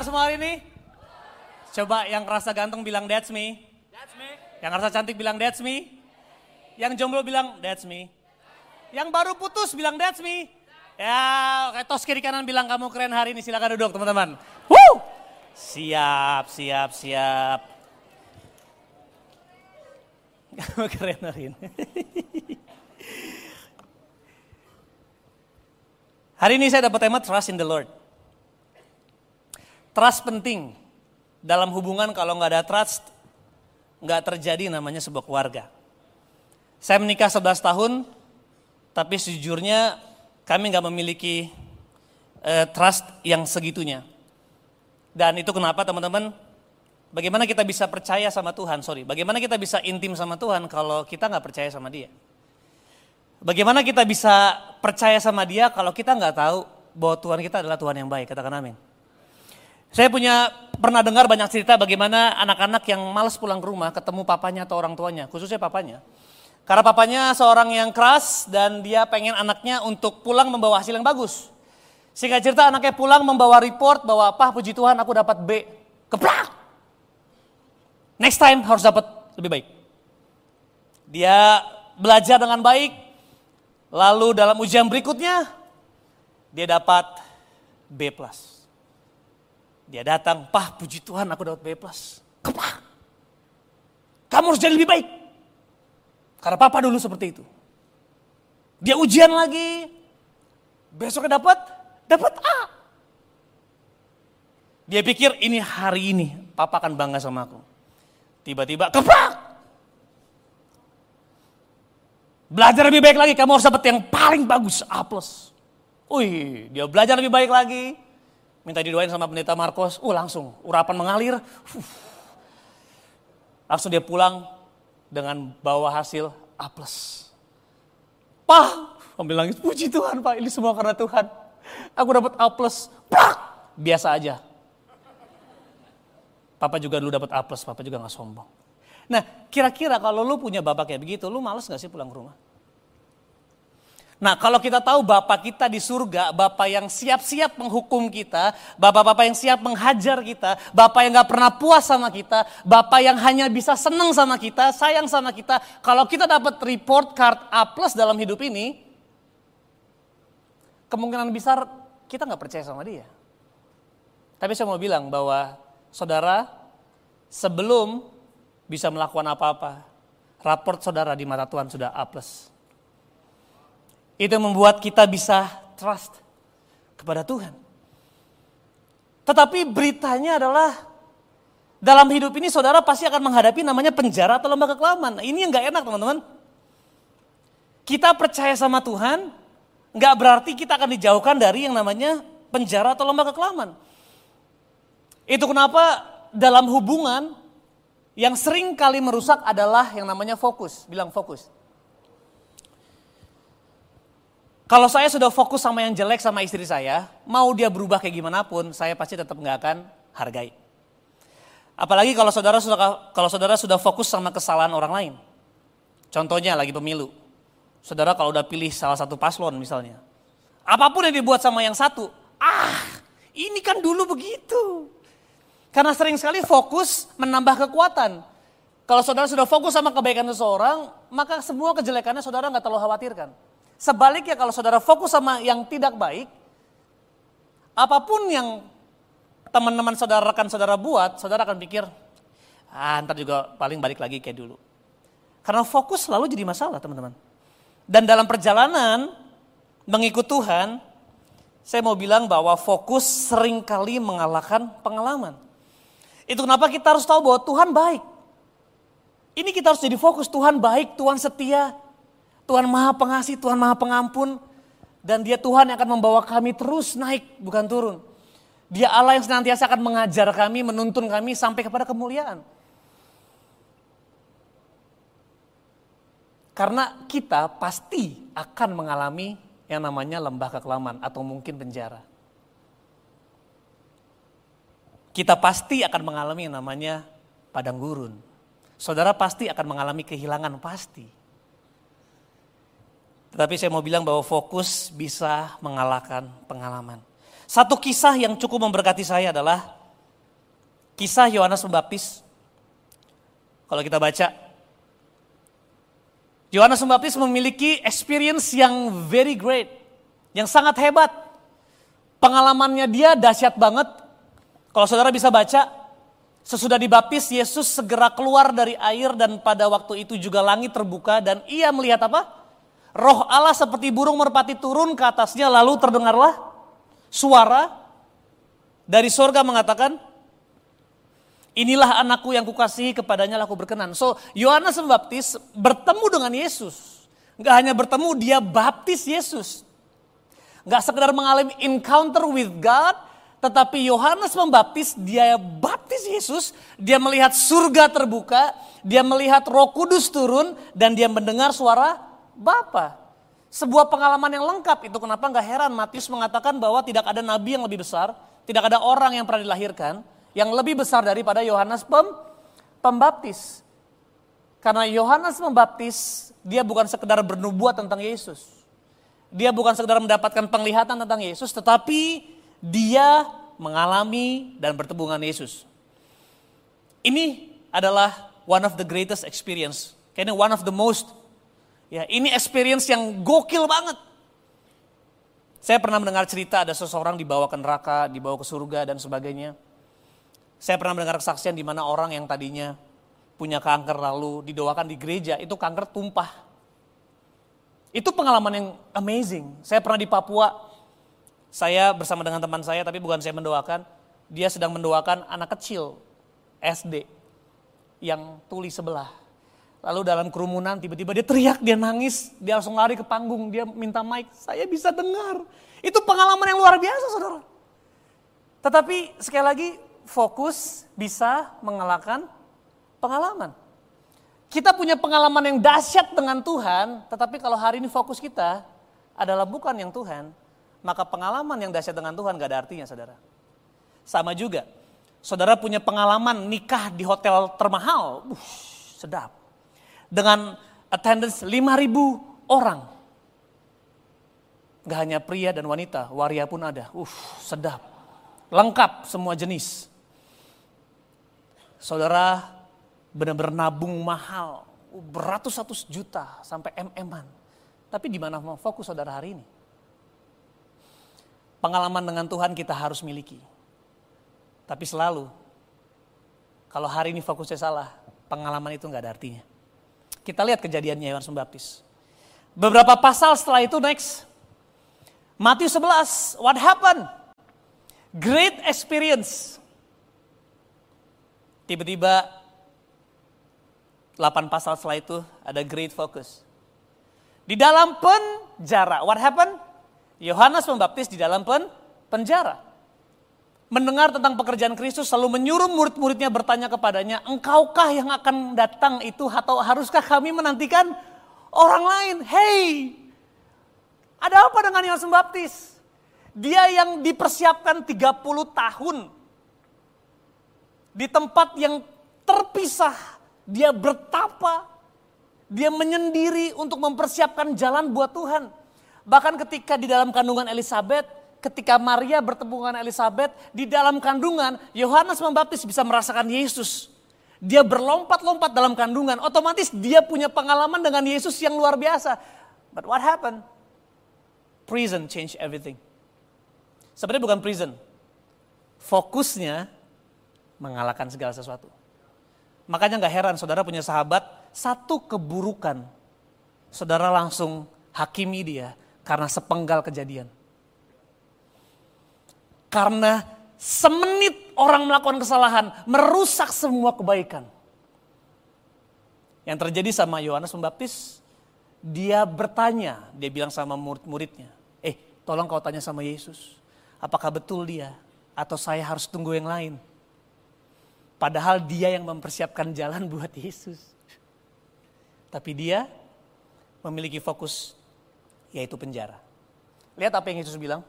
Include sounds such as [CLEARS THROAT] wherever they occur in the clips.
kabar semua hari ini? Coba yang rasa ganteng bilang that's me. That's me. Yang rasa cantik bilang that's me. Yang jomblo bilang that's me. Yang baru putus bilang that's me. Ya, kayak tos kiri kanan bilang kamu keren hari ini. Silakan duduk teman-teman. Woo! Siap, siap, siap. Kamu keren hari ini. Hari ini saya dapat tema trust in the Lord. Trust penting. Dalam hubungan kalau nggak ada trust, nggak terjadi namanya sebuah keluarga. Saya menikah 11 tahun, tapi sejujurnya kami nggak memiliki uh, trust yang segitunya. Dan itu kenapa teman-teman, bagaimana kita bisa percaya sama Tuhan, sorry, bagaimana kita bisa intim sama Tuhan kalau kita nggak percaya sama dia. Bagaimana kita bisa percaya sama dia kalau kita nggak tahu bahwa Tuhan kita adalah Tuhan yang baik, katakan amin. Saya punya pernah dengar banyak cerita bagaimana anak-anak yang malas pulang ke rumah ketemu papanya atau orang tuanya, khususnya papanya. Karena papanya seorang yang keras dan dia pengen anaknya untuk pulang membawa hasil yang bagus. Sehingga cerita anaknya pulang membawa report bahwa, apa puji Tuhan aku dapat B. Keplak! Next time harus dapat lebih baik. Dia belajar dengan baik, Lalu dalam ujian berikutnya dia dapat B+. Dia datang, "Pah, puji Tuhan aku dapat B+." Kepah. Kamu harus jadi lebih baik. Karena papa dulu seperti itu. Dia ujian lagi. Besoknya dapat dapat A. Dia pikir ini hari ini papa akan bangga sama aku. Tiba-tiba kepak. Belajar lebih baik lagi, kamu harus dapat yang paling bagus, A+. Wih, dia belajar lebih baik lagi. Minta didoain sama pendeta Marcos, uh langsung urapan mengalir. Uh. Langsung dia pulang dengan bawa hasil A+. Pak, ambil nangis, puji Tuhan Pak, ini semua karena Tuhan. Aku dapat A+, Pak, biasa aja. Papa juga dulu dapat A+, Papa juga gak sombong. Nah, kira-kira kalau lu punya bapak kayak begitu, lu males gak sih pulang ke rumah? Nah, kalau kita tahu Bapak kita di surga, Bapak yang siap-siap menghukum kita, Bapak-bapak yang siap menghajar kita, Bapak yang gak pernah puas sama kita, Bapak yang hanya bisa senang sama kita, sayang sama kita. Kalau kita dapat report card A plus dalam hidup ini, kemungkinan besar kita gak percaya sama dia. Tapi saya mau bilang bahwa saudara, sebelum bisa melakukan apa-apa. Raport saudara di mata Tuhan sudah A+. Itu membuat kita bisa trust kepada Tuhan. Tetapi beritanya adalah dalam hidup ini saudara pasti akan menghadapi namanya penjara atau lembaga kelaman. Nah, ini yang gak enak teman-teman. Kita percaya sama Tuhan, nggak berarti kita akan dijauhkan dari yang namanya penjara atau lembaga kelaman. Itu kenapa dalam hubungan yang sering kali merusak adalah yang namanya fokus. Bilang fokus. Kalau saya sudah fokus sama yang jelek sama istri saya, mau dia berubah kayak gimana pun, saya pasti tetap nggak akan hargai. Apalagi kalau saudara sudah kalau saudara sudah fokus sama kesalahan orang lain. Contohnya lagi pemilu. Saudara kalau udah pilih salah satu paslon misalnya. Apa pun yang dibuat sama yang satu, ah ini kan dulu begitu. Karena sering sekali fokus menambah kekuatan. Kalau saudara sudah fokus sama kebaikan seseorang, maka semua kejelekannya saudara nggak terlalu khawatirkan. Sebaliknya kalau saudara fokus sama yang tidak baik, apa pun yang teman-teman saudara, rekan saudara buat, saudara akan pikir, ah ntar juga paling balik lagi kayak dulu. Karena fokus selalu jadi masalah teman-teman. Dan dalam perjalanan mengikut Tuhan, saya mau bilang bahwa fokus sering kali mengalahkan pengalaman. Itu kenapa kita harus tahu bahwa Tuhan baik. Ini kita harus jadi fokus, Tuhan baik, Tuhan setia, Tuhan maha pengasih, Tuhan maha pengampun. Dan dia Tuhan yang akan membawa kami terus naik, bukan turun. Dia Allah yang senantiasa akan mengajar kami, menuntun kami sampai kepada kemuliaan. Karena kita pasti akan mengalami yang namanya lembah kekelaman atau mungkin penjara. kita pasti akan mengalami yang namanya padang gurun. Saudara pasti akan mengalami kehilangan pasti. Tetapi saya mau bilang bahwa fokus bisa mengalahkan pengalaman. Satu kisah yang cukup memberkati saya adalah kisah Yohanes Pembaptis. Kalau kita baca, Yohanes Pembaptis memiliki experience yang very great, yang sangat hebat. Pengalamannya dia dahsyat banget. Kalau saudara bisa baca, sesudah dibaptis Yesus segera keluar dari air dan pada waktu itu juga langit terbuka dan ia melihat apa? Roh Allah seperti burung merpati turun ke atasnya lalu terdengarlah suara dari sorga mengatakan, inilah anakku yang kukasihi kepadanya laku berkenan. So Yohanes Pembaptis bertemu dengan Yesus. Gak hanya bertemu, dia baptis Yesus. Gak sekedar mengalami encounter with God, tetapi Yohanes Pembaptis dia baptis Yesus, dia melihat surga terbuka, dia melihat roh kudus turun, dan dia mendengar suara Bapa. Sebuah pengalaman yang lengkap itu kenapa nggak heran Matius mengatakan bahwa tidak ada nabi yang lebih besar, tidak ada orang yang pernah dilahirkan yang lebih besar daripada Yohanes Pem, Pembaptis. Karena Yohanes Pembaptis dia bukan sekedar bernubuat tentang Yesus. Dia bukan sekedar mendapatkan penglihatan tentang Yesus, tetapi dia mengalami dan bertemu Yesus. Ini adalah one of the greatest experience. Kayaknya one of the most Ya, ini experience yang gokil banget. Saya pernah mendengar cerita ada seseorang dibawa ke neraka, dibawa ke surga dan sebagainya. Saya pernah mendengar kesaksian di mana orang yang tadinya punya kanker lalu didoakan di gereja, itu kanker tumpah. Itu pengalaman yang amazing. Saya pernah di Papua, saya bersama dengan teman saya, tapi bukan saya mendoakan, dia sedang mendoakan anak kecil SD yang tuli sebelah. Lalu dalam kerumunan tiba-tiba dia teriak, dia nangis, dia langsung lari ke panggung, dia minta mic, saya bisa dengar. Itu pengalaman yang luar biasa saudara. Tetapi sekali lagi fokus bisa mengalahkan pengalaman. Kita punya pengalaman yang dahsyat dengan Tuhan, tetapi kalau hari ini fokus kita adalah bukan yang Tuhan, maka pengalaman yang dahsyat dengan Tuhan gak ada artinya saudara. Sama juga, saudara punya pengalaman nikah di hotel termahal, uh, sedap dengan attendance 5.000 orang. Gak hanya pria dan wanita, waria pun ada. Uh, sedap. Lengkap semua jenis. Saudara benar-benar nabung mahal, beratus-ratus juta sampai mm-an. Tapi di mana mau fokus saudara hari ini? Pengalaman dengan Tuhan kita harus miliki. Tapi selalu, kalau hari ini fokusnya salah, pengalaman itu nggak ada artinya. Kita lihat kejadiannya Yohanes Pembaptis. Beberapa pasal setelah itu next. Matius 11, what happened? Great experience. Tiba-tiba 8 pasal setelah itu ada great focus. Di dalam penjara, what happened? Yohanes Pembaptis di dalam pen penjara mendengar tentang pekerjaan Kristus selalu menyuruh murid-muridnya bertanya kepadanya, engkaukah yang akan datang itu atau haruskah kami menantikan orang lain? Hey, ada apa dengan Yohanes Pembaptis? Dia yang dipersiapkan 30 tahun di tempat yang terpisah, dia bertapa, dia menyendiri untuk mempersiapkan jalan buat Tuhan. Bahkan ketika di dalam kandungan Elizabeth, ketika Maria bertemu dengan Elizabeth di dalam kandungan, Yohanes Pembaptis bisa merasakan Yesus. Dia berlompat-lompat dalam kandungan, otomatis dia punya pengalaman dengan Yesus yang luar biasa. But what happened? Prison change everything. Sebenarnya bukan prison. Fokusnya mengalahkan segala sesuatu. Makanya nggak heran saudara punya sahabat, satu keburukan. Saudara langsung hakimi dia karena sepenggal kejadian. Karena semenit orang melakukan kesalahan merusak semua kebaikan. Yang terjadi sama Yohanes Pembaptis, dia bertanya, dia bilang sama murid-muridnya, eh tolong kau tanya sama Yesus, apakah betul dia atau saya harus tunggu yang lain? Padahal dia yang mempersiapkan jalan [LAUGHS] buat Yesus. Tapi dia memiliki fokus yaitu penjara. Lihat apa yang Yesus bilang.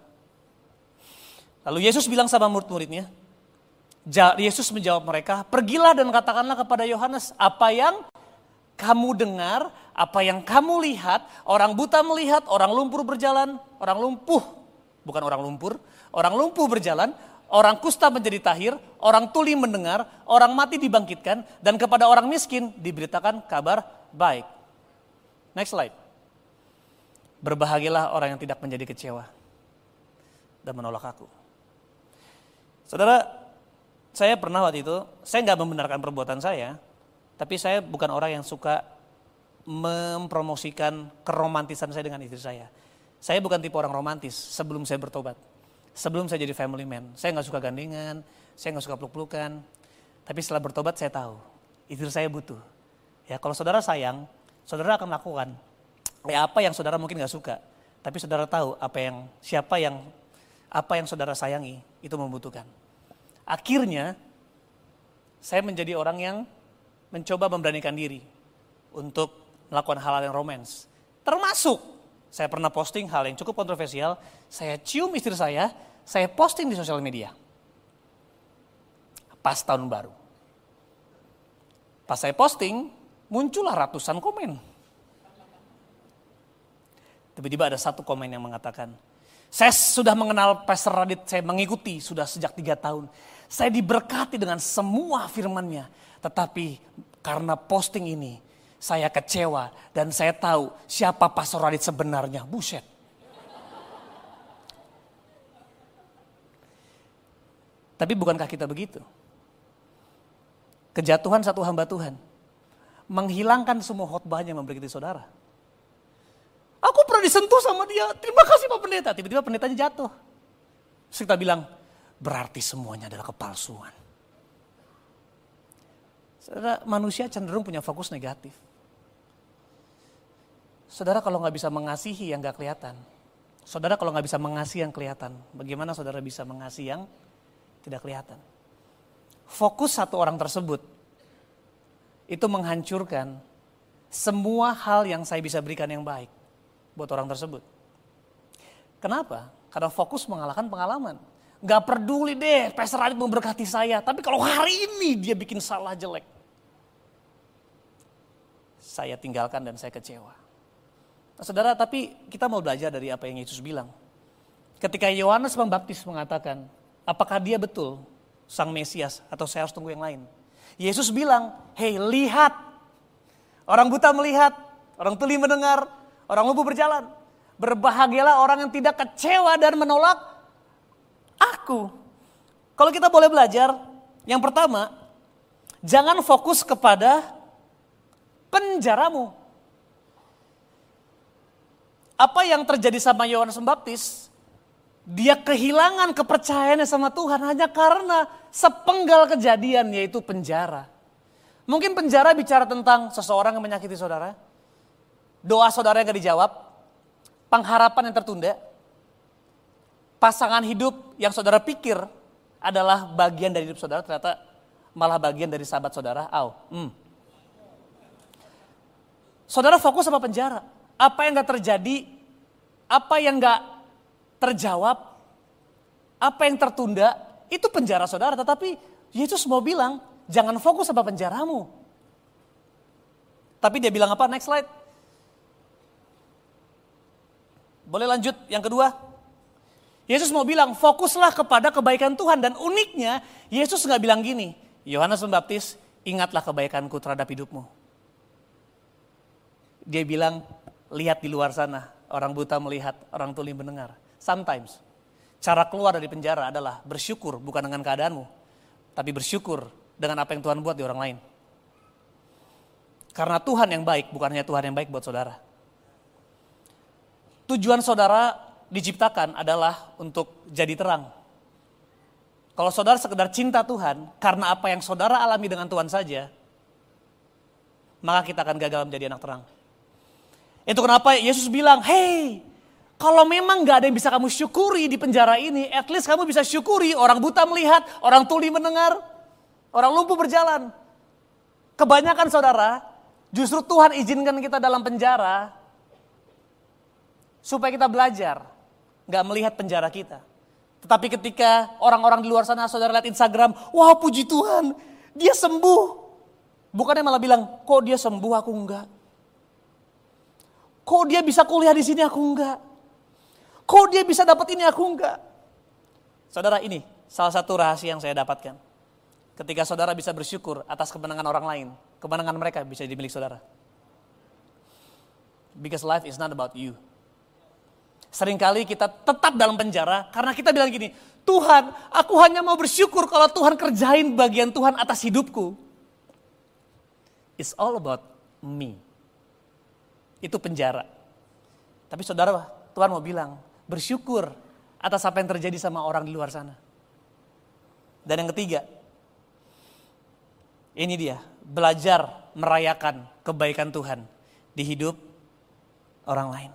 Lalu Yesus bilang sama murid-muridnya, Yesus menjawab mereka, pergilah dan katakanlah kepada Yohanes, apa yang kamu dengar, apa yang kamu lihat, orang buta melihat, orang lumpur berjalan, orang lumpuh bukan orang lumpur. Orang lumpuh berjalan, orang kusta menjadi tahir, orang tuli mendengar, orang mati dibangkitkan, dan kepada orang miskin diberitakan kabar baik. Next slide. Berbahagialah orang yang tidak menjadi kecewa dan menolak aku. Saudara, saya pernah waktu itu, saya nggak membenarkan perbuatan saya, tapi saya bukan orang yang suka mempromosikan keromantisan saya dengan istri saya. Saya bukan tipe orang romantis sebelum saya bertobat. Sebelum saya jadi family man, saya nggak suka gandengan, saya nggak suka peluk-pelukan. Tapi setelah bertobat saya tahu, istri saya butuh. Ya kalau saudara sayang, saudara akan lakukan ya apa yang saudara mungkin nggak suka, tapi saudara tahu apa yang siapa yang apa yang saudara sayangi itu membutuhkan. Akhirnya saya menjadi orang yang mencoba memberanikan diri untuk melakukan hal-hal yang romans. Termasuk saya pernah posting hal yang cukup kontroversial, saya cium istri saya, saya posting di sosial media. Pas tahun baru. Pas saya posting, muncullah ratusan komen. Tiba-tiba ada satu komen yang mengatakan, saya sudah mengenal Pastor Radit, saya mengikuti sudah sejak tiga tahun. Saya diberkati dengan semua firmannya. Tetapi karena posting ini, saya kecewa dan saya tahu siapa Pastor Radit sebenarnya. Buset. Tapi bukankah kita begitu? Kejatuhan satu hamba Tuhan menghilangkan semua khotbahnya memberkati saudara. Aku pernah disentuh sama dia, terima kasih Pak Pendeta. Tiba-tiba pendetanya jatuh. Terus bilang, berarti semuanya adalah kepalsuan. Saudara, manusia cenderung punya fokus negatif. Saudara kalau nggak bisa mengasihi yang nggak kelihatan. Saudara kalau nggak bisa mengasihi yang kelihatan. Bagaimana saudara bisa mengasihi yang tidak kelihatan. Fokus satu orang tersebut itu menghancurkan semua hal yang saya bisa berikan yang baik buat orang tersebut. Kenapa? Karena fokus mengalahkan pengalaman. Gak peduli deh, Pastor Adit memberkati saya. Tapi kalau hari ini dia bikin salah jelek. Saya tinggalkan dan saya kecewa. Saudara, tapi kita mau belajar dari apa yang Yesus bilang. Ketika Yohanes Pembaptis mengatakan, apakah dia betul sang Mesias atau saya harus tunggu yang lain? Yesus bilang, hei lihat. Orang buta melihat, orang tuli mendengar, orang lumpuh berjalan. Berbahagialah orang yang tidak kecewa dan menolak aku. Kalau kita boleh belajar, yang pertama, jangan fokus kepada penjaramu. Apa yang terjadi sama Yohanes Pembaptis? Dia kehilangan kepercayaannya sama Tuhan hanya karena sepenggal kejadian yaitu penjara. Mungkin penjara bicara tentang seseorang yang menyakiti saudara. Doa saudara yang gak dijawab. Pengharapan yang tertunda. Pasangan hidup yang saudara pikir adalah bagian dari hidup saudara ternyata malah bagian dari sahabat saudara. Aw, hmm. Saudara fokus sama penjara apa yang gak terjadi, apa yang gak terjawab, apa yang tertunda, itu penjara saudara. Tetapi Yesus mau bilang, jangan fokus sama penjaramu. Tapi dia bilang apa? Next slide. Boleh lanjut yang kedua? Yesus mau bilang fokuslah kepada kebaikan Tuhan dan uniknya Yesus nggak bilang gini, Yohanes Pembaptis ingatlah kebaikanku terhadap hidupmu. Dia bilang lihat di luar sana, orang buta melihat, orang tuli mendengar. Sometimes, cara keluar dari penjara adalah bersyukur bukan dengan keadaanmu, tapi bersyukur dengan apa yang Tuhan buat di orang lain. Karena Tuhan yang baik, bukan hanya Tuhan yang baik buat saudara. Tujuan saudara diciptakan adalah untuk jadi terang. Kalau saudara sekedar cinta Tuhan, karena apa yang saudara alami dengan Tuhan saja, maka kita akan gagal menjadi anak terang. Itu kenapa Yesus bilang, hey, kalau memang gak ada yang bisa kamu syukuri di penjara ini, at least kamu bisa syukuri orang buta melihat, orang tuli mendengar, orang lumpuh berjalan. Kebanyakan saudara, justru Tuhan izinkan kita dalam penjara supaya kita belajar, gak melihat penjara kita. Tetapi ketika orang-orang di luar sana saudara lihat Instagram, wah puji Tuhan, dia sembuh. Bukannya malah bilang, kok dia sembuh aku enggak. Kok dia bisa kuliah di sini aku enggak? Kok dia bisa dapat ini aku enggak? Saudara ini salah satu rahasia yang saya dapatkan. Ketika saudara bisa bersyukur atas kemenangan orang lain, kemenangan mereka bisa dimiliki saudara. Because life is not about you. Seringkali kita tetap dalam penjara karena kita bilang gini, Tuhan, aku hanya mau bersyukur kalau Tuhan kerjain bagian Tuhan atas hidupku. It's all about me. Itu penjara. Tapi saudara, Tuhan mau bilang, bersyukur atas apa yang terjadi sama orang di luar sana. Dan yang ketiga, ini dia, belajar merayakan kebaikan Tuhan di hidup orang lain.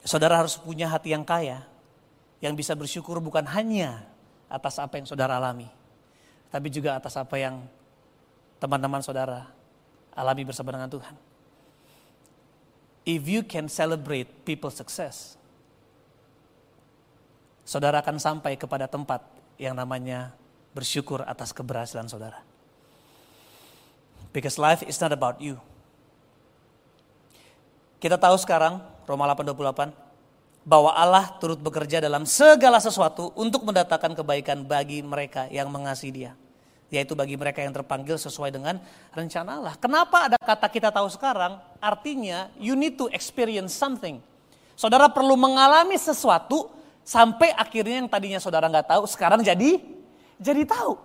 Saudara harus punya hati yang kaya, yang bisa bersyukur bukan hanya atas apa yang saudara alami, tapi juga atas apa yang teman-teman saudara alami bersama dengan Tuhan. If you can celebrate people's success, saudara akan sampai kepada tempat yang namanya bersyukur atas keberhasilan saudara. Because life is not about you. Kita tahu sekarang Roma 8:28 bahwa Allah turut bekerja dalam segala sesuatu untuk mendatangkan kebaikan bagi mereka yang mengasihi Dia, yaitu bagi mereka yang terpanggil sesuai dengan rencana Allah. Kenapa ada kata kita tahu sekarang? Artinya you need to experience something. Saudara perlu mengalami sesuatu sampai akhirnya yang tadinya saudara nggak tahu sekarang jadi jadi tahu.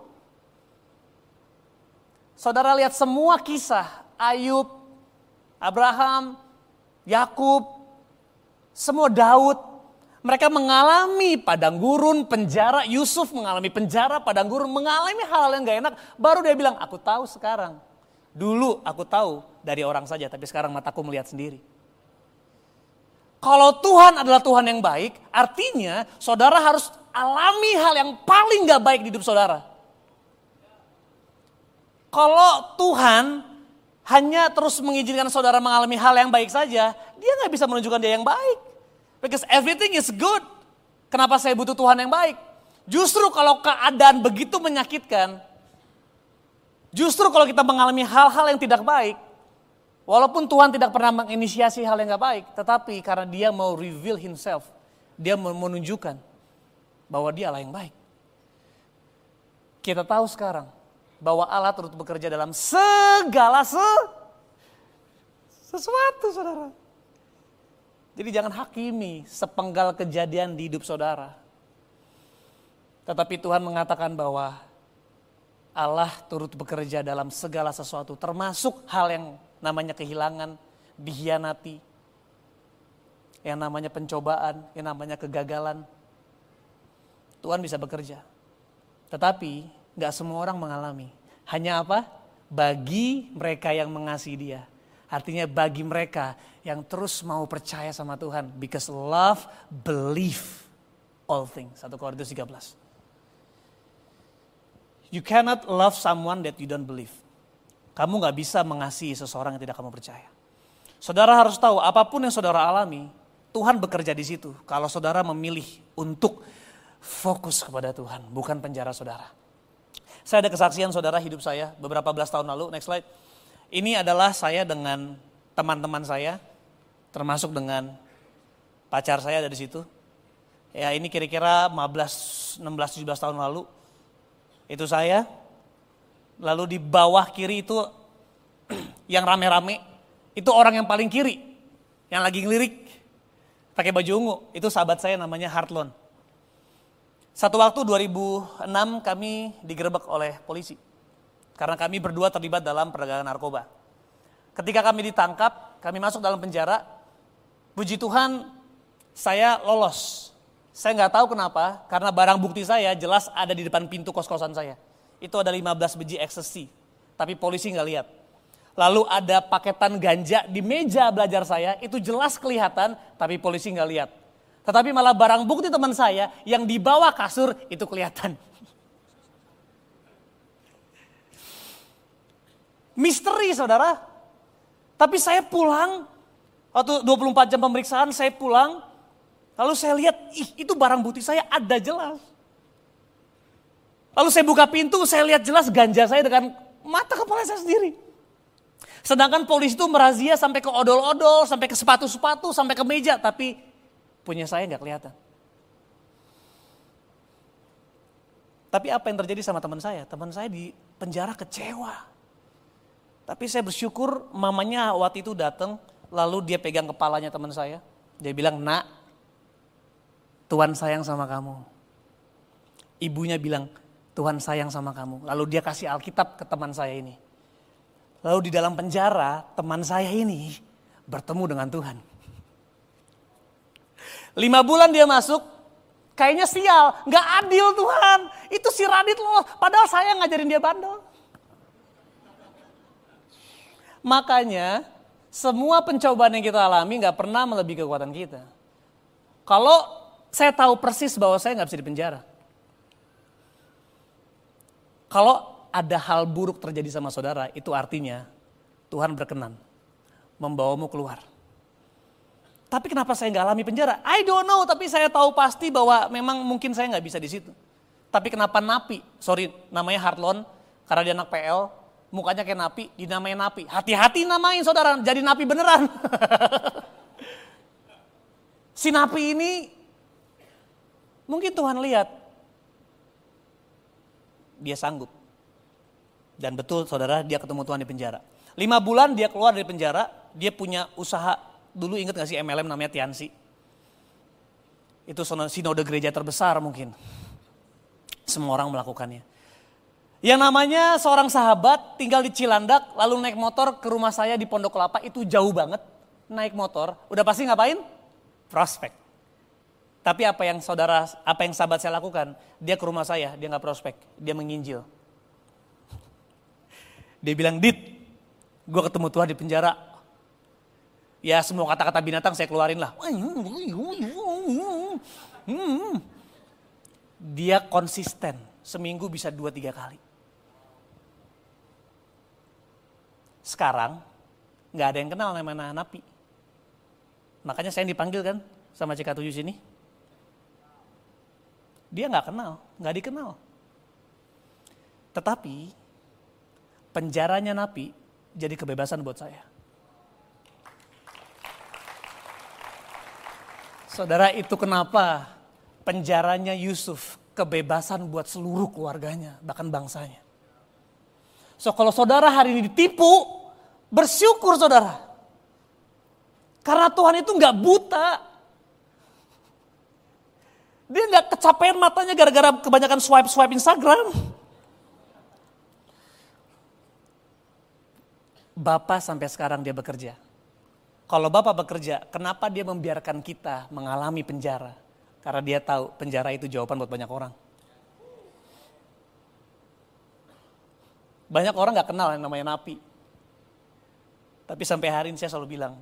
Saudara lihat semua kisah Ayub, Abraham, Yakub, semua Daud, mereka mengalami padang gurun, penjara, Yusuf mengalami penjara, padang gurun, mengalami hal-hal yang gak enak. Baru dia bilang, aku tahu sekarang. Dulu aku tahu dari orang saja, tapi sekarang mataku melihat sendiri. Kalau Tuhan adalah Tuhan yang baik, artinya saudara harus alami hal yang paling gak baik di hidup saudara. Kalau Tuhan hanya terus mengizinkan saudara mengalami hal yang baik saja, dia nggak bisa menunjukkan dia yang baik. Because everything is good. Kenapa saya butuh Tuhan yang baik? Justru kalau keadaan begitu menyakitkan, justru kalau kita mengalami hal-hal yang tidak baik, walaupun Tuhan tidak pernah menginisiasi hal yang gak baik, tetapi karena dia mau reveal himself, dia mau menunjukkan bahwa dia Allah yang baik. Kita tahu sekarang, bahwa Allah turut bekerja dalam segala se sesuatu saudara. Jadi jangan hakimi sepenggal kejadian di hidup saudara. Tetapi Tuhan mengatakan bahwa Allah turut bekerja dalam segala sesuatu termasuk hal yang namanya kehilangan, dihianati, yang namanya pencobaan, yang namanya kegagalan. Tuhan bisa bekerja. Tetapi Gak semua orang mengalami. Hanya apa? Bagi mereka yang mengasihi dia. Artinya bagi mereka yang terus mau percaya sama Tuhan. Because love believe all things. 1 Korintus 13. You cannot love someone that you don't believe. Kamu gak bisa mengasihi seseorang yang tidak kamu percaya. Saudara harus tahu apa pun yang saudara alami, Tuhan bekerja di situ. Kalau saudara memilih untuk fokus kepada Tuhan, bukan penjara saudara. Saya ada kesaksian saudara hidup saya beberapa belas tahun lalu. Next slide. Ini adalah saya dengan teman-teman saya, termasuk dengan pacar saya dari situ. Ya ini kira-kira 15, 16, 17 tahun lalu. Itu saya. Lalu di bawah kiri itu [CLEARS THROAT] yang rame-rame. Itu orang yang paling kiri. Yang lagi ngelirik. Pakai baju ungu. Itu sahabat saya namanya Hartlon. Satu waktu 2006 kami digerebek oleh polisi. Karena kami berdua terlibat dalam perdagangan narkoba. Ketika kami ditangkap, kami masuk dalam penjara. Puji Tuhan, saya lolos. Saya nggak tahu kenapa, karena barang bukti saya jelas ada di depan pintu kos-kosan saya. Itu ada 15 biji ecstasy, tapi polisi nggak lihat. Lalu ada paketan ganja di meja belajar saya, itu jelas kelihatan, tapi polisi nggak lihat. Tetapi malah barang bukti teman saya yang di bawah kasur itu kelihatan. Misteri saudara. Tapi saya pulang, waktu 24 jam pemeriksaan saya pulang, lalu saya lihat, ih itu barang bukti saya ada jelas. Lalu saya buka pintu, saya lihat jelas ganja saya dengan mata kepala saya sendiri. Sedangkan polisi itu merazia sampai ke odol-odol, sampai ke sepatu-sepatu, sampai ke meja. Tapi punya saya nggak kelihatan. Tapi apa yang terjadi sama teman saya? Teman saya di penjara kecewa. Tapi saya bersyukur mamanya waktu itu datang, lalu dia pegang kepalanya teman saya. Dia bilang, nak, Tuhan sayang sama kamu. Ibunya bilang, Tuhan sayang sama kamu. Lalu dia kasih Alkitab ke teman saya ini. Lalu di dalam penjara teman saya ini bertemu dengan Tuhan. Lima bulan dia masuk, kayaknya sial, nggak adil Tuhan. Itu si Radit loh, padahal saya ngajarin dia bandel. Makanya semua pencobaan yang kita alami nggak pernah melebihi kekuatan kita. Kalau saya tahu persis bahwa saya nggak bisa dipenjara. Kalau ada hal buruk terjadi sama saudara, itu artinya Tuhan berkenan membawamu keluar. Tapi kenapa saya nggak alami penjara? I don't know, tapi saya tahu pasti bahwa memang mungkin saya nggak bisa di situ. Tapi kenapa napi? Sorry, namanya Hartlon, karena dia anak PL, mukanya kayak napi, dinamain napi. Hati-hati namain saudara, jadi napi beneran. [LAUGHS] si napi ini, mungkin Tuhan lihat, dia sanggup dan betul saudara dia ketemu Tuhan di penjara. Lima bulan dia keluar dari penjara, dia punya usaha, dulu inget gak sih MLM namanya Tiansi? Itu sinode gereja terbesar mungkin. Semua orang melakukannya. Yang namanya seorang sahabat tinggal di Cilandak, lalu naik motor ke rumah saya di Pondok Kelapa, itu jauh banget. Naik motor, udah pasti ngapain? Prospek. Tapi apa yang saudara, apa yang sahabat saya lakukan? Dia ke rumah saya, dia nggak prospek, dia menginjil [LAUGHS] dia bilang, Dit, gue ketemu Tuhan di penjara. Ya semua kata-kata binatang saya keluarin lah. [LAUGHS] Dia konsisten, seminggu bisa dua tiga kali. Sekarang nggak ada yang kenal namanya napi. Makanya saya dipanggil kan sama CK7 sini. Dia nggak kenal, nggak dikenal. Tetapi penjaranya napi jadi kebebasan buat saya. Saudara itu kenapa penjaranya Yusuf kebebasan buat seluruh keluarganya, bahkan bangsanya. So kalau saudara hari ini ditipu, bersyukur saudara. Karena Tuhan itu nggak buta. Dia nggak kecapean matanya gara-gara kebanyakan swipe-swipe Instagram. Bapak sampai sekarang dia bekerja. Kalau Bapak bekerja, kenapa dia membiarkan kita mengalami penjara? Karena dia tahu penjara itu jawaban buat banyak orang. Banyak orang gak kenal yang namanya napi. Tapi sampai hari ini saya selalu bilang,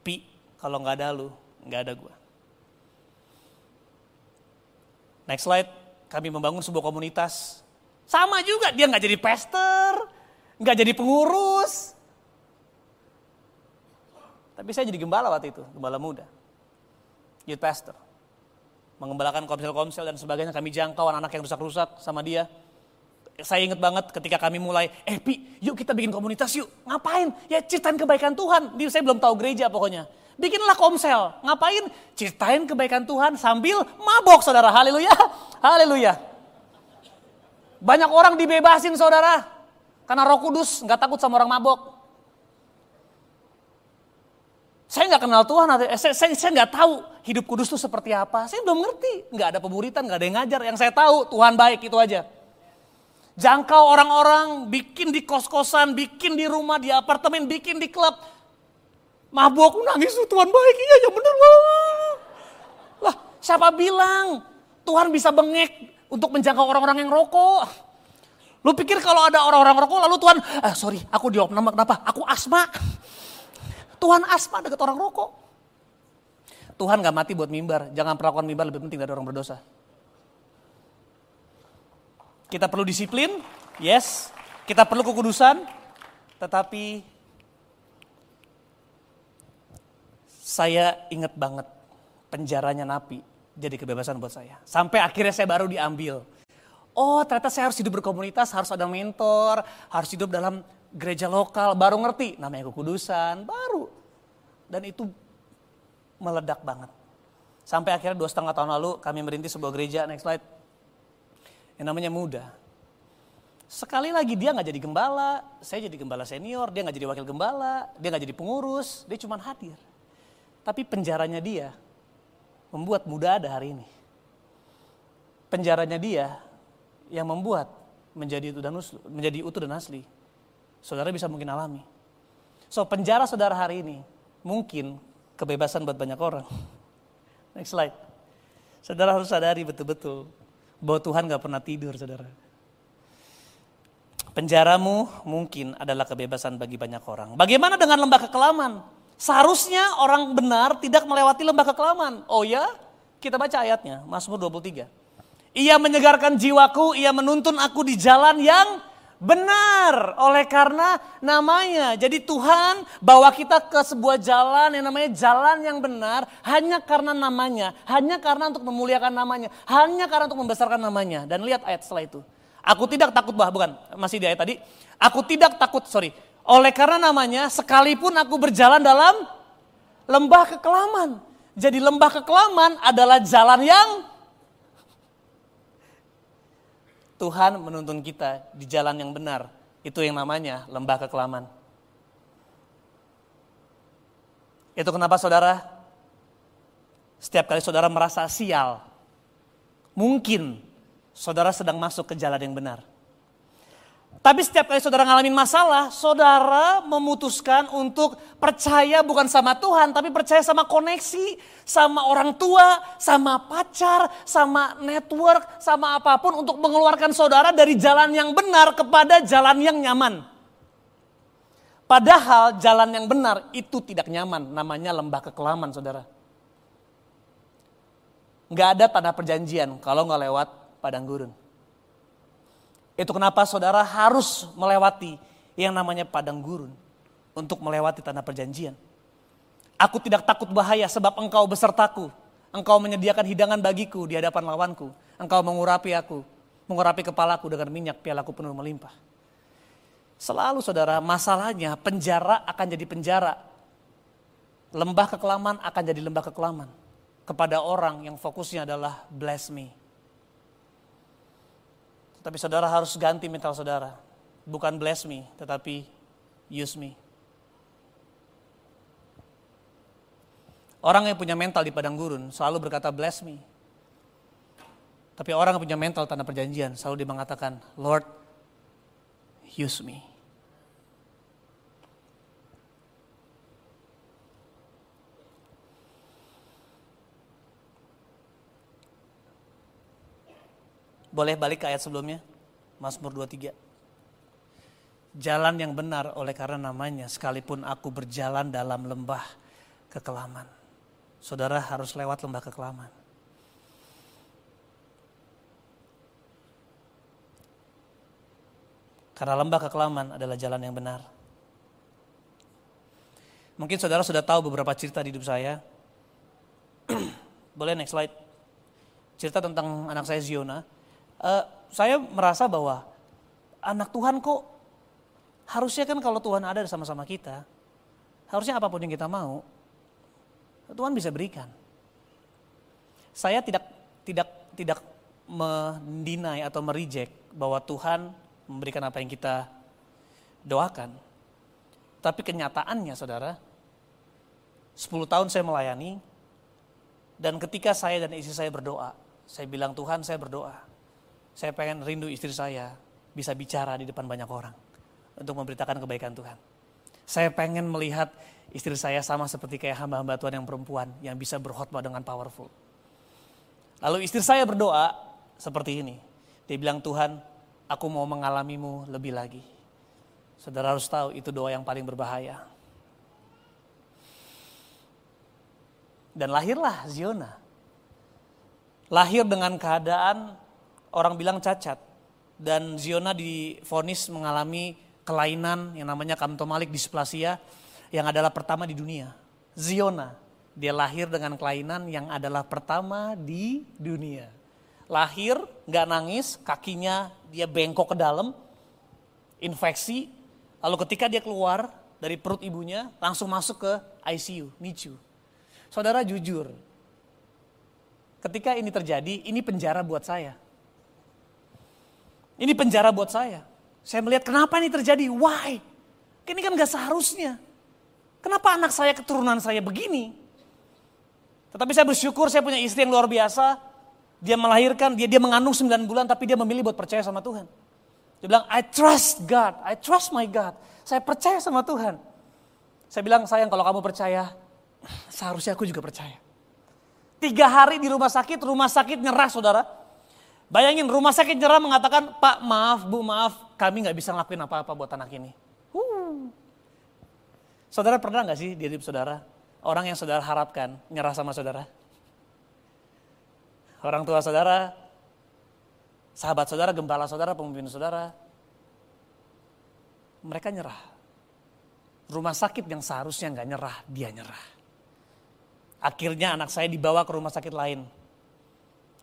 Pi, kalau gak ada lu, gak ada gua. Next slide, kami membangun sebuah komunitas. Sama juga, dia gak jadi pastor, nggak jadi pengurus. Tapi saya jadi gembala waktu itu, gembala muda. Youth pastor. Mengembalakan komsel-komsel dan sebagainya, kami jangkau anak-anak yang rusak-rusak sama dia. Saya ingat banget ketika kami mulai, eh Pi, yuk kita bikin komunitas yuk. Ngapain? Ya ceritain kebaikan Tuhan. Dia saya belum tahu gereja pokoknya. Bikinlah komsel. Ngapain? Ceritain kebaikan Tuhan sambil mabok saudara. Haleluya. [LAUGHS] Haleluya. Banyak orang dibebasin saudara. Karena roh kudus nggak takut sama orang mabok. Saya nggak kenal Tuhan, eh, saya, saya, saya nggak tahu hidup kudus itu seperti apa. Saya belum ngerti, nggak ada pemuritan, nggak ada yang ngajar. Yang saya tahu Tuhan baik itu aja. Jangkau orang-orang, bikin di kos-kosan, bikin di rumah, di apartemen, bikin di klub. Mabuk nangis tuh Tuhan baik, iya ya bener. Lah siapa bilang Tuhan bisa bengek untuk menjangkau orang-orang yang rokok. Lu pikir kalau ada orang-orang rokok lalu Tuhan, ah sorry aku nama kenapa? Aku asma. Tuhan asma dekat orang rokok. Tuhan gak mati buat mimbar, jangan perlakuan mimbar lebih penting dari orang berdosa. Kita perlu disiplin, yes. Kita perlu kekudusan, tetapi saya ingat banget penjaranya napi jadi kebebasan buat saya. Sampai akhirnya saya baru diambil. Oh ternyata saya harus hidup berkomunitas, harus ada mentor, harus hidup dalam gereja lokal, baru ngerti namanya kekudusan, baru. Dan itu meledak banget. Sampai akhirnya dua setengah tahun lalu kami merintis sebuah gereja, next slide. Yang namanya muda. Sekali lagi dia nggak jadi gembala, saya jadi gembala senior, dia nggak jadi wakil gembala, dia nggak jadi pengurus, dia cuma hadir. Tapi penjaranya dia membuat muda ada hari ini. Penjaranya dia yang membuat menjadi utuh dan asli, menjadi utuh dan asli. Saudara bisa mungkin alami. So penjara saudara hari ini mungkin kebebasan buat banyak orang. [LAUGHS] Next slide. Saudara harus sadari betul-betul bahwa Tuhan gak pernah tidur saudara. Penjaramu mungkin adalah kebebasan bagi banyak orang. Bagaimana dengan lembah kekelaman? Seharusnya orang benar tidak melewati lembah kekelaman. Oh ya? Kita baca ayatnya, Mazmur 23. Ia menyegarkan jiwaku, ia menuntun aku di jalan yang benar oleh karena namanya. Jadi Tuhan bawa kita ke sebuah jalan yang namanya jalan yang benar hanya karena namanya, hanya karena untuk memuliakan namanya, hanya karena untuk membesarkan namanya. Dan lihat ayat setelah itu. Aku tidak takut bah, bukan, masih di ayat tadi. Aku tidak takut, sorry. Oleh karena namanya, sekalipun aku berjalan dalam lembah kekelaman. Jadi lembah kekelaman adalah jalan yang Tuhan menuntun kita di jalan yang benar. Itu yang namanya lembah kekelaman. Itu kenapa saudara, setiap kali saudara merasa sial, mungkin saudara sedang masuk ke jalan yang benar. Tapi setiap kali saudara ngalamin masalah, saudara memutuskan untuk percaya bukan sama Tuhan, tapi percaya sama koneksi, sama orang tua, sama pacar, sama network, sama apa pun untuk mengeluarkan saudara dari jalan yang benar kepada jalan yang nyaman. Padahal jalan yang benar itu tidak nyaman, namanya lembah kekelaman saudara. Nggak ada tanah perjanjian kalau nggak lewat padang gurun. Itu kenapa saudara harus melewati yang namanya padang gurun untuk melewati tanah perjanjian. Aku tidak takut bahaya sebab engkau besertaku. Engkau menyediakan hidangan bagiku di hadapan lawanku. Engkau mengurapi aku, mengurapi kepalaku dengan minyak pialaku penuh melimpah. Selalu saudara, masalahnya penjara akan jadi penjara. Lembah kekelaman akan jadi lembah kekelaman. Kepada orang yang fokusnya adalah bless me, tapi saudara harus ganti mental saudara. Bukan bless me, tetapi use me. Orang yang punya mental di padang gurun selalu berkata bless me. Tapi orang yang punya mental tanda perjanjian selalu dia mengatakan, Lord, use me. Boleh balik ke ayat sebelumnya? Mazmur 23. Jalan yang benar oleh karena namanya, sekalipun aku berjalan dalam lembah kekelaman. Saudara harus lewat lembah kekelaman. Karena lembah kekelaman adalah jalan yang benar. Mungkin saudara sudah tahu beberapa cerita di hidup saya. [CLEARS THROAT] Boleh next slide. Cerita tentang anak saya Ziona uh, saya merasa bahwa anak Tuhan kok harusnya kan kalau Tuhan ada sama-sama kita, harusnya apa pun yang kita mau, Tuhan bisa berikan. Saya tidak tidak tidak mendinai atau mereject bahwa Tuhan memberikan apa yang kita doakan. Tapi kenyataannya saudara, 10 tahun saya melayani, dan ketika saya dan istri saya berdoa, saya bilang Tuhan saya berdoa, saya pengen rindu istri saya bisa bicara di depan banyak orang untuk memberitakan kebaikan Tuhan. Saya pengen melihat istri saya sama seperti kayak hamba-hamba Tuhan yang perempuan yang bisa berkhotbah dengan powerful. Lalu istri saya berdoa seperti ini. Dia bilang, Tuhan, aku mau mengalamimu lebih lagi. Saudara harus tahu itu doa yang paling berbahaya. Dan lahirlah Ziona. Lahir dengan keadaan orang bilang cacat. Dan Ziona difonis mengalami kelainan yang namanya kantomalik displasia yang adalah pertama di dunia. Ziona, dia lahir dengan kelainan yang adalah pertama di dunia. Lahir, nggak nangis, kakinya dia bengkok ke dalam, infeksi, Lalu ketika dia keluar dari perut ibunya, langsung masuk ke ICU, NICU. Saudara jujur, ketika ini terjadi, ini penjara buat saya. Ini penjara buat saya. Saya melihat kenapa ini terjadi, why? Ini kan gak seharusnya. Kenapa anak saya, keturunan saya begini? Tetapi saya bersyukur saya punya istri yang luar biasa. Dia melahirkan, dia dia mengandung 9 bulan tapi dia memilih buat percaya sama Tuhan. Dia bilang, I trust God, I trust my God. Saya percaya sama Tuhan. Saya bilang, sayang kalau kamu percaya, seharusnya aku juga percaya. Tiga hari di rumah sakit, rumah sakit nyerah saudara. Bayangin rumah sakit nyerah mengatakan, Pak maaf, Bu maaf, kami nggak bisa ngelakuin apa-apa buat anak ini. Uh. Saudara pernah nggak sih di hidup saudara, orang yang saudara harapkan nyerah sama saudara? Orang tua saudara sahabat saudara, gembala saudara, pemimpin saudara, mereka nyerah. Rumah sakit yang seharusnya nggak nyerah, dia nyerah. Akhirnya anak saya dibawa ke rumah sakit lain.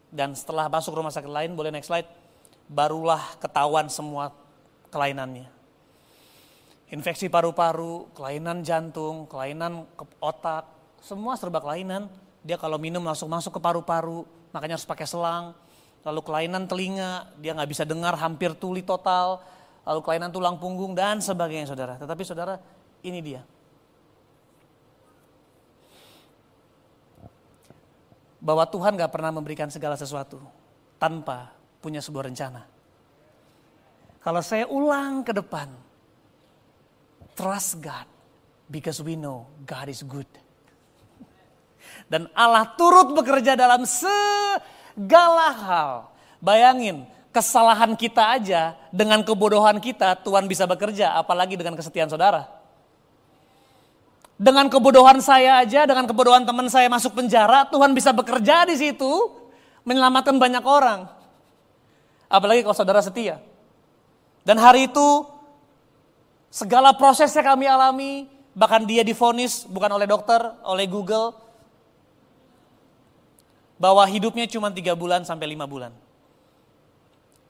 Dan setelah masuk rumah sakit lain, boleh next slide, barulah ketahuan semua kelainannya. Infeksi paru-paru, kelainan jantung, kelainan otak, semua serba kelainan. Dia kalau minum langsung masuk ke paru-paru, makanya harus pakai selang lalu kelainan telinga, dia nggak bisa dengar hampir tuli total, lalu kelainan tulang punggung dan sebagainya saudara. Tetapi saudara ini dia. Bahwa Tuhan gak pernah memberikan segala sesuatu tanpa punya sebuah rencana. Kalau saya ulang ke depan, trust God because we know God is good. Dan Allah turut bekerja dalam se segala hal. Bayangin, kesalahan kita aja dengan kebodohan kita Tuhan bisa bekerja, apalagi dengan kesetiaan saudara. Dengan kebodohan saya aja, dengan kebodohan teman saya masuk penjara, Tuhan bisa bekerja di situ, menyelamatkan banyak orang. Apalagi kalau saudara setia. Dan hari itu, segala prosesnya kami alami, bahkan dia difonis bukan oleh dokter, oleh Google, bahwa hidupnya cuma tiga bulan sampai lima bulan.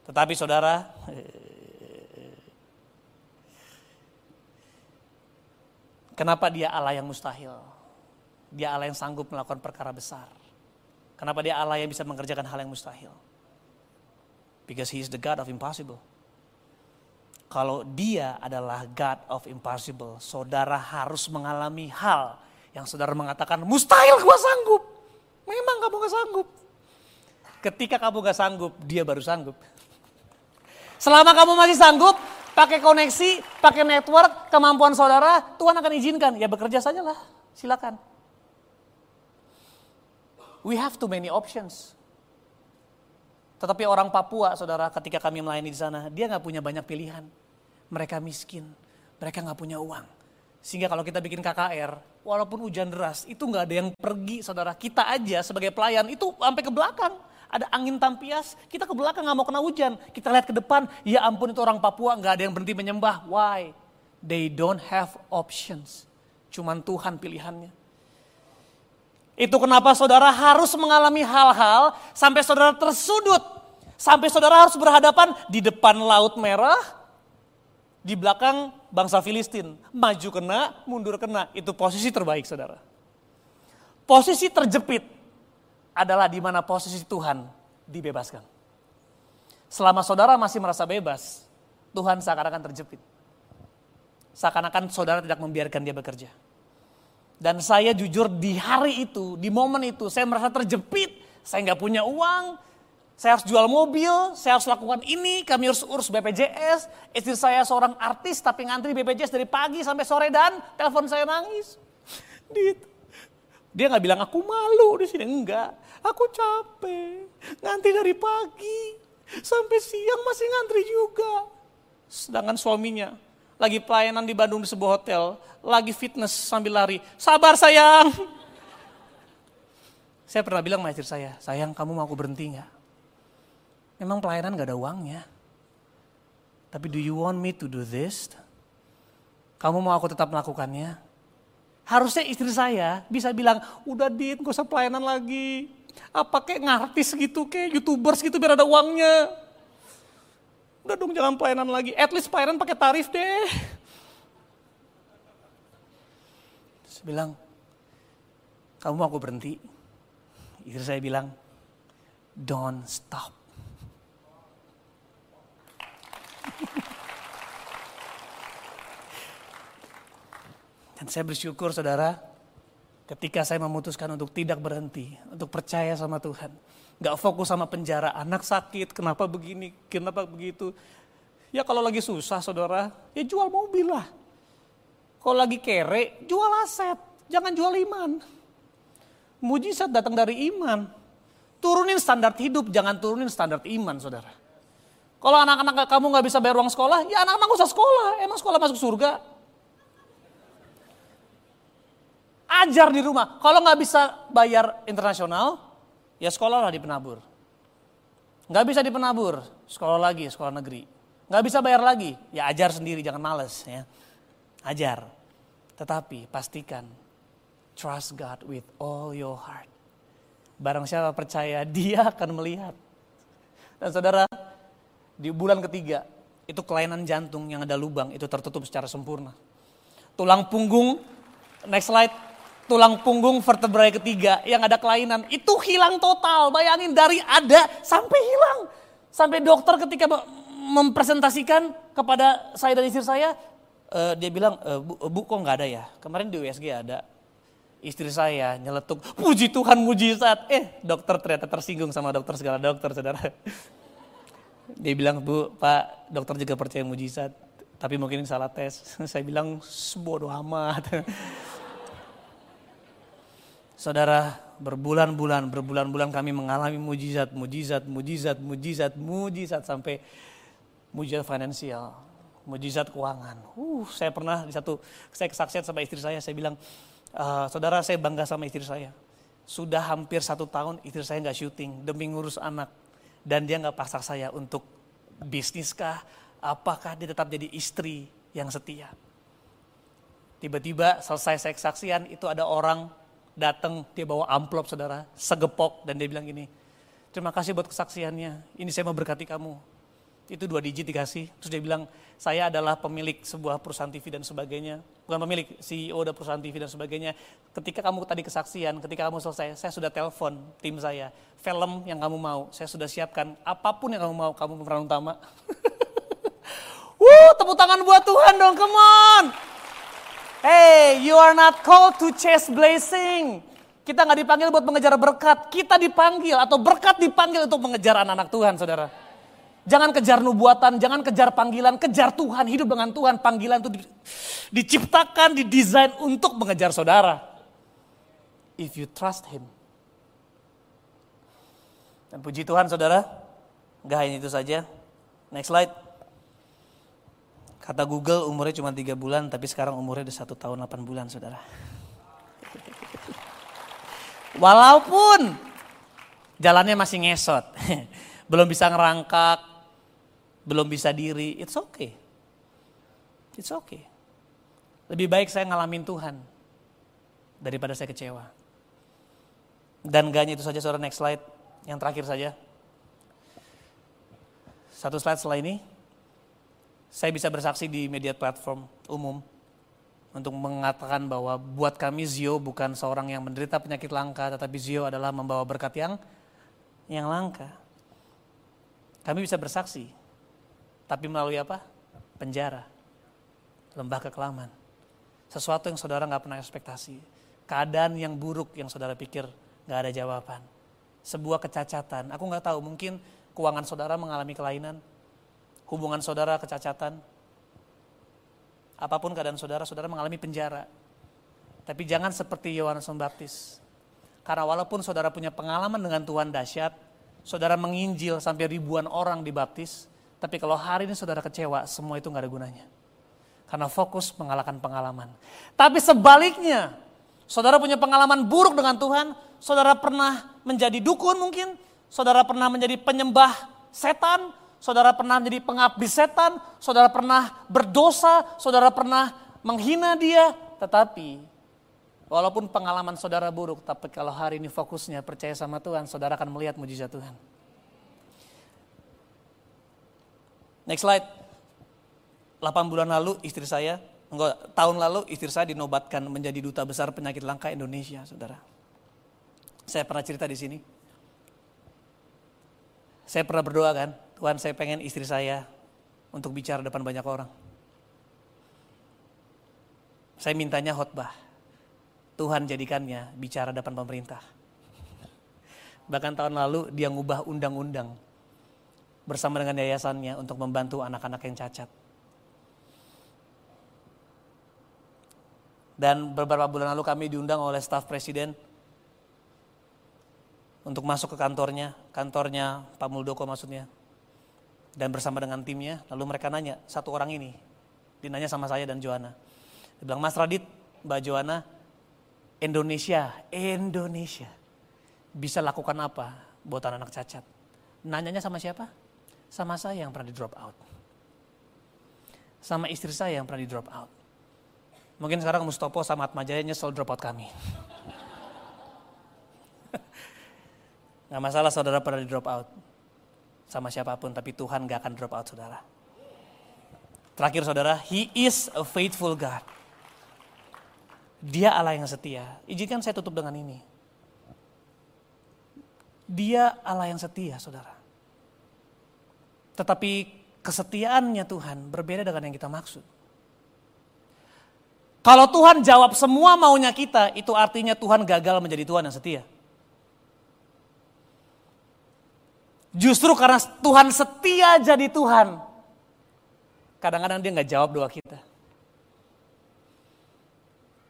Tetapi saudara, kenapa dia Allah yang mustahil? Dia Allah yang sanggup melakukan perkara besar. Kenapa dia Allah yang bisa mengerjakan hal yang mustahil? Because he is the God of impossible. Kalau dia adalah God of impossible, saudara harus mengalami hal yang saudara mengatakan mustahil gua sanggup. Memang kamu gak sanggup. Ketika kamu gak sanggup, dia baru sanggup. Selama kamu masih sanggup, pakai koneksi, pakai network, kemampuan saudara, Tuhan akan izinkan. Ya bekerja saja lah, silakan. We have too many options. Tetapi orang Papua, saudara, ketika kami melayani di sana, dia nggak punya banyak pilihan. Mereka miskin, mereka nggak punya uang. Sehingga kalau kita bikin KKR, walaupun hujan deras, itu nggak ada yang pergi saudara. Kita aja sebagai pelayan itu sampai ke belakang. Ada angin tampias, kita ke belakang nggak mau kena hujan. Kita lihat ke depan, ya ampun itu orang Papua nggak ada yang berhenti menyembah. Why? They don't have options. Cuman Tuhan pilihannya. Itu kenapa saudara harus mengalami hal-hal sampai saudara tersudut. Sampai saudara harus berhadapan di depan laut merah, di belakang bangsa Filistin. Maju kena, mundur kena. Itu posisi terbaik saudara. Posisi terjepit adalah di mana posisi Tuhan dibebaskan. Selama saudara masih merasa bebas, Tuhan seakan-akan terjepit. Seakan-akan saudara tidak membiarkan dia bekerja. Dan saya jujur di hari itu, di momen itu, saya merasa terjepit. Saya nggak punya uang, saya harus jual mobil, saya harus lakukan ini, kami harus urus BPJS. Istri saya seorang artis tapi ngantri BPJS dari pagi sampai sore dan telepon saya nangis. Dia nggak bilang aku malu di sini, enggak. Aku capek, ngantri dari pagi sampai siang masih ngantri juga. Sedangkan suaminya lagi pelayanan di Bandung di sebuah hotel, lagi fitness sambil lari. Sabar sayang. Saya pernah bilang sama istri saya, sayang kamu mau aku berhenti nggak? Memang pelayanan gak ada uangnya. Tapi do you want me to do this? Kamu mau aku tetap melakukannya? Harusnya istri saya bisa bilang, udah dit gak usah pelayanan lagi apa kayak ngartis gitu kayak youtubers gitu biar ada uangnya. Udah dong jangan pelayanan lagi, at least pelayanan pakai tarif deh. Terus bilang, kamu mau aku berhenti? Istri saya bilang, don't stop. Dan saya bersyukur saudara, ketika saya memutuskan untuk tidak berhenti, untuk percaya sama Tuhan. Gak fokus sama penjara, anak sakit, kenapa begini, kenapa begitu. Ya kalau lagi susah saudara, ya jual mobil lah. Kalau lagi kere, jual aset, jangan jual iman. Mujizat datang dari iman. Turunin standar hidup, jangan turunin standar iman saudara. Kalau anak-anak kamu gak bisa bayar uang sekolah, ya anak-anak usah sekolah. Emang sekolah masuk surga? Ajar di rumah. Kalau nggak bisa bayar internasional, ya sekolahlah di penabur. Nggak bisa di penabur, sekolah lagi, sekolah negeri. Nggak bisa bayar lagi, ya ajar sendiri, jangan males ya. Ajar. Tetapi pastikan, trust God with all your heart. Barang siapa percaya, [LAUGHS] dia akan melihat. Dan saudara, di bulan ketiga, itu kelainan jantung yang ada lubang, itu tertutup secara sempurna. Tulang punggung, next slide, tulang punggung vertebrae ketiga yang ada kelainan itu hilang total. Bayangin dari ada sampai hilang. Sampai dokter ketika mempresentasikan kepada saya dan istri saya, uh, dia bilang, e, bu, bu kok nggak ada ya? Kemarin di USG ada. Istri saya nyeletuk, puji Tuhan mujizat. Eh dokter ternyata tersinggung sama dokter segala dokter saudara. [LAUGHS] Dia bilang, bu pak dokter juga percaya mujizat. Tapi mungkin salah tes. [LAUGHS] Saya bilang, bodoh amat. [LAUGHS] Saudara, berbulan-bulan, berbulan-bulan kami mengalami mujizat, mujizat, mujizat, mujizat, mujizat sampai mujizat finansial, mujizat keuangan. Uh, saya pernah di satu, saya kesaksian sama istri saya, saya bilang, uh, saudara saya bangga sama istri saya. Sudah hampir satu tahun istri saya nggak syuting demi ngurus anak. Dan dia nggak paksa saya untuk bisniskah, apakah dia tetap jadi istri yang setia. Tiba-tiba selesai saya kesaksian itu ada orang datang dia bawa amplop saudara, segepok dan dia bilang gini, terima kasih buat kesaksiannya, ini saya mau berkati kamu. Itu dua digit dikasih, terus dia bilang, saya adalah pemilik sebuah perusahaan TV dan sebagainya. Bukan pemilik, CEO dari perusahaan TV dan sebagainya. Ketika kamu tadi kesaksian, ketika kamu selesai, saya sudah telepon tim saya. Film yang kamu mau, saya sudah siapkan. Apa pun yang kamu mau, kamu pemeran utama. [LAUGHS] Wuh, tepuk tangan buat Tuhan dong, come on. Hey, you are not called to chase blessing. Kita nggak dipanggil buat mengejar berkat, kita dipanggil atau berkat dipanggil untuk mengejar anak-anak Tuhan, saudara. Jangan kejar nubuatan, jangan kejar panggilan, kejar Tuhan, hidup dengan Tuhan. Panggilan itu diciptakan, didesain untuk mengejar saudara. If you trust Him. Dan puji Tuhan saudara, nggak hanya itu saja. Next slide. Kata Google umurnya cuma tiga bulan, tapi sekarang umurnya udah satu tahun 8 bulan, saudara. Walaupun jalannya masih ngesot, [LAUGHS] belum bisa ngerangkak, belum bisa diri, it's okay. It's okay. Lebih baik saya ngalamin Tuhan daripada saya kecewa. Dan gak itu saja saudara next slide, yang terakhir saja. Satu slide setelah ini, saya bisa bersaksi di media platform umum untuk mengatakan bahwa buat kami Zio bukan seorang yang menderita penyakit langka, tetapi Zio adalah membawa berkat yang yang langka. Kami bisa bersaksi, tapi melalui apa? Penjara, lembah kekelaman. Sesuatu yang saudara nggak pernah ekspektasi. Keadaan yang buruk yang saudara pikir nggak ada jawaban. Sebuah kecacatan, aku nggak tahu mungkin keuangan saudara mengalami kelainan, hubungan saudara kecacatan, apa pun keadaan saudara, saudara mengalami penjara. Tapi jangan seperti Yohanes Pembaptis. Karena walaupun saudara punya pengalaman dengan Tuhan dahsyat, saudara menginjil sampai ribuan orang dibaptis, tapi kalau hari ini saudara kecewa, semua itu nggak ada gunanya. Karena fokus mengalahkan pengalaman. Tapi sebaliknya, saudara punya pengalaman buruk dengan Tuhan, saudara pernah menjadi dukun mungkin, saudara pernah menjadi penyembah setan, saudara pernah menjadi pengabdi setan, saudara pernah berdosa, saudara pernah menghina dia, tetapi walaupun pengalaman saudara buruk, tapi kalau hari ini fokusnya percaya sama Tuhan, saudara akan melihat mujizat Tuhan. Next slide. 8 bulan lalu istri saya Enggak, tahun lalu istri saya dinobatkan menjadi duta besar penyakit langka Indonesia, saudara. Saya pernah cerita di sini. Saya pernah berdoa kan, Tuhan saya pengen istri saya untuk bicara depan banyak orang. Saya mintanya khotbah. Tuhan jadikannya bicara depan pemerintah. Bahkan tahun lalu dia ngubah undang-undang bersama dengan yayasannya untuk membantu anak-anak yang cacat. Dan beberapa bulan lalu kami diundang oleh staf presiden untuk masuk ke kantornya, kantornya Pak Muldoko maksudnya. Dan bersama dengan timnya, lalu mereka nanya, satu orang ini, dinanya sama saya dan Joana. Dia bilang, Mas Radit, Mbak Joana, Indonesia, Indonesia bisa lakukan apa buat anak-anak cacat? Nanyanya sama siapa? Sama saya yang pernah di drop out. Sama istri saya yang pernah di drop out. Mungkin sekarang Mustopo sama Atmajaya nyesel drop out kami. [LAUGHS] Gak masalah saudara pernah di drop out. Sama siapa pun, tapi Tuhan gak akan drop out saudara. Terakhir saudara, He is a faithful God. Dia Allah yang setia. Izinkan saya tutup dengan ini. Dia Allah yang setia saudara. Tetapi kesetiaannya Tuhan berbeda dengan yang kita maksud. Kalau Tuhan jawab semua maunya kita, itu artinya Tuhan gagal menjadi Tuhan yang setia. Justru karena Tuhan setia jadi Tuhan, kadang-kadang dia nggak jawab doa kita.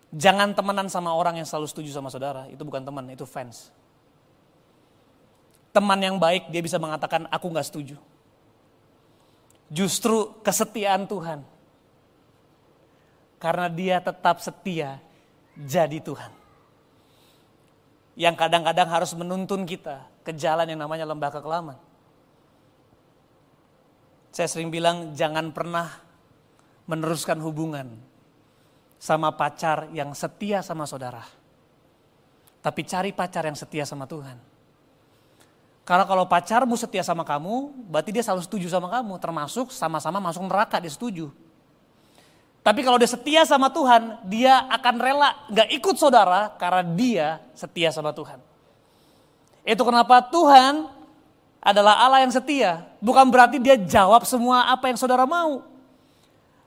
Jangan temenan sama orang yang selalu setuju sama saudara, itu bukan teman, itu fans. Teman yang baik dia bisa mengatakan aku nggak setuju. Justru kesetiaan Tuhan karena dia tetap setia jadi Tuhan. Yang kadang-kadang harus menuntun kita ke jalan yang namanya lembah kekelaman. Saya sering bilang jangan pernah meneruskan hubungan sama pacar yang setia sama saudara. Tapi cari pacar yang setia sama Tuhan. Karena kalau pacarmu setia sama kamu, berarti dia selalu setuju sama kamu. Termasuk sama-sama masuk neraka, dia setuju. Tapi kalau dia setia sama Tuhan, dia akan rela gak ikut saudara karena dia setia sama Tuhan. Itu kenapa Tuhan adalah Allah yang setia. Bukan berarti dia jawab semua apa yang saudara mau.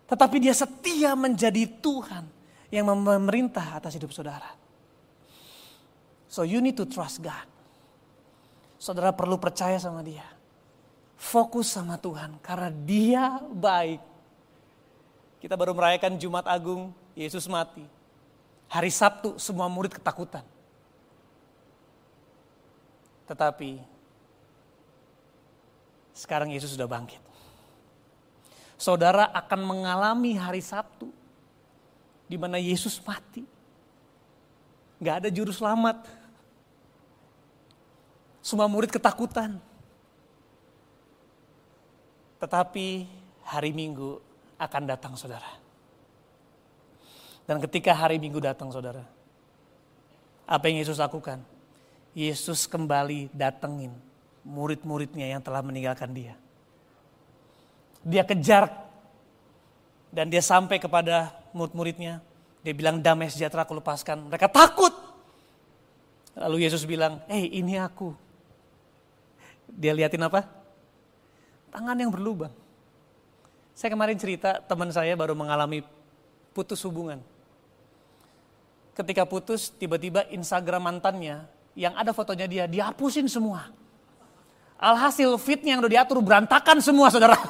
Tetapi dia setia menjadi Tuhan yang memerintah atas hidup saudara. So you need to trust God. Saudara perlu percaya sama dia. Fokus sama Tuhan karena dia baik kita baru merayakan Jumat Agung, Yesus mati. Hari Sabtu semua murid ketakutan. Tetapi sekarang Yesus sudah bangkit. Saudara akan mengalami hari Sabtu di mana Yesus mati. Gak ada juru selamat. Semua murid ketakutan. Tetapi hari Minggu akan datang saudara. Dan ketika hari minggu datang saudara, apa yang Yesus lakukan? Yesus kembali datengin murid-muridnya yang telah meninggalkan dia. Dia kejar dan dia sampai kepada murid-muridnya. Dia bilang damai sejahtera aku lepaskan. Mereka takut. Lalu Yesus bilang, eh hey, ini aku. Dia liatin apa? Tangan yang berlubang. Saya kemarin cerita teman saya baru mengalami putus hubungan. Ketika putus, tiba-tiba Instagram mantannya yang ada fotonya dia dihapusin semua. Alhasil fitnya yang udah diatur berantakan semua saudara. [LAUGHS]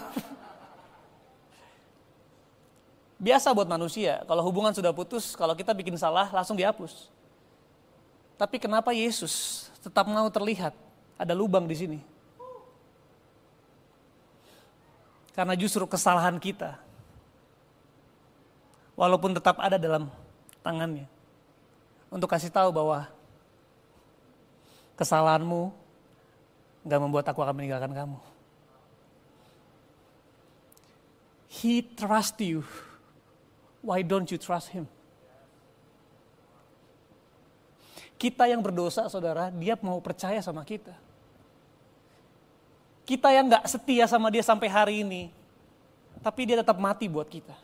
Biasa buat manusia, kalau hubungan sudah putus, kalau kita bikin salah langsung dihapus. Tapi kenapa Yesus tetap mau terlihat ada lubang di sini? Karena justru kesalahan kita, walaupun tetap ada dalam tangannya, untuk kasih tahu bahwa kesalahanmu gak membuat aku akan meninggalkan kamu. He trust you. Why don't you trust him? Kita yang berdosa saudara, dia mau percaya sama kita. Kita yang gak setia sama dia sampai hari ini, tapi dia tetap mati buat kita.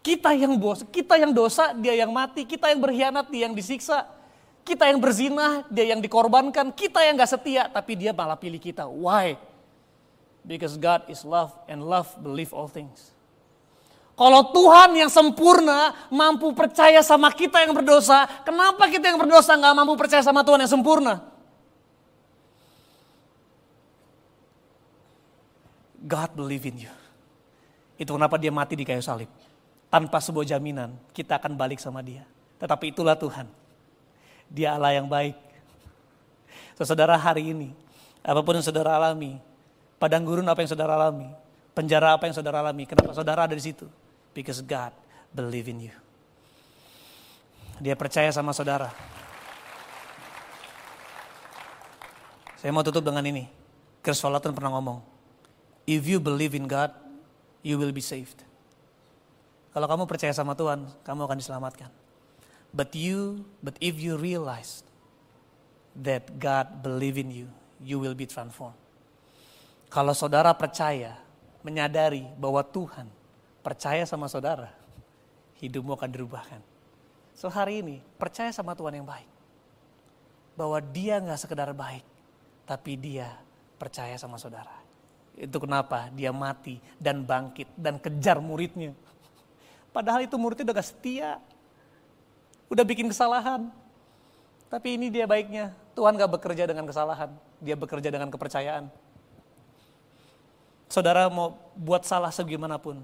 Kita yang bos, kita yang dosa, dia yang mati, kita yang berkhianat, dia yang disiksa. Kita yang berzina, dia yang dikorbankan, kita yang gak setia, tapi dia malah pilih kita. Why? Because God is love and love believe all things. Kalau Tuhan yang sempurna mampu percaya sama kita yang berdosa, kenapa kita yang berdosa gak mampu percaya sama Tuhan yang sempurna? God believe in you. Itu kenapa dia mati di kayu salib. Tanpa sebuah jaminan, kita akan balik sama dia. Tetapi itulah Tuhan. Dia Allah yang baik. Saudara hari ini, apa pun yang saudara alami, padang gurun apa yang saudara alami, penjara apa yang saudara alami, kenapa saudara ada di situ? Because God believe in you. Dia percaya sama saudara. Saya mau tutup dengan ini. Chris Wallaton pernah ngomong, If you believe in God, you will be saved. Kalau kamu percaya sama Tuhan, kamu akan diselamatkan. But you, but if you realize that God believe in you, you will be transformed. Kalau saudara percaya, menyadari bahwa Tuhan percaya sama saudara, hidupmu akan dirubahkan. So hari ini, percaya sama Tuhan yang baik. Bahwa dia nggak sekedar baik, tapi dia percaya sama saudara. Itu kenapa dia mati dan bangkit dan kejar muridnya. Padahal itu muridnya udah gak setia, udah bikin kesalahan. Tapi ini dia baiknya, Tuhan gak bekerja dengan kesalahan, dia bekerja dengan kepercayaan. Saudara mau buat salah segimanapun,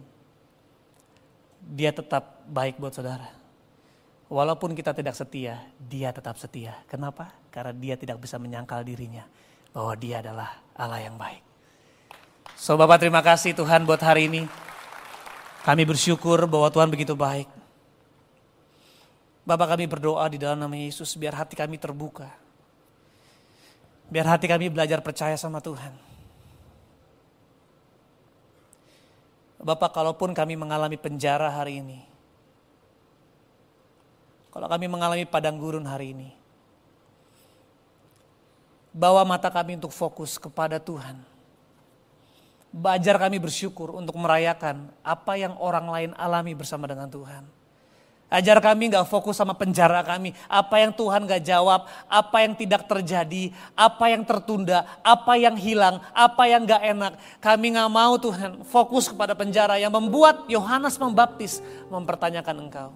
dia tetap baik buat saudara. Walaupun kita tidak setia, dia tetap setia. Kenapa? Karena dia tidak bisa menyangkal dirinya bahwa dia adalah Allah yang baik. So Bapak terima kasih Tuhan buat hari ini. Kami bersyukur bahwa Tuhan begitu baik. Bapak kami berdoa di dalam nama Yesus biar hati kami terbuka. Biar hati kami belajar percaya sama Tuhan. Bapak kalaupun kami mengalami penjara hari ini. Kalau kami mengalami padang gurun hari ini. Bawa mata kami untuk fokus kepada Tuhan. Bajar kami bersyukur untuk merayakan apa yang orang lain alami bersama dengan Tuhan. Ajar kami gak fokus sama penjara kami. Apa yang Tuhan gak jawab, apa yang tidak terjadi, apa yang tertunda, apa yang hilang, apa yang gak enak. Kami gak mau Tuhan fokus kepada penjara yang membuat Yohanes membaptis mempertanyakan engkau.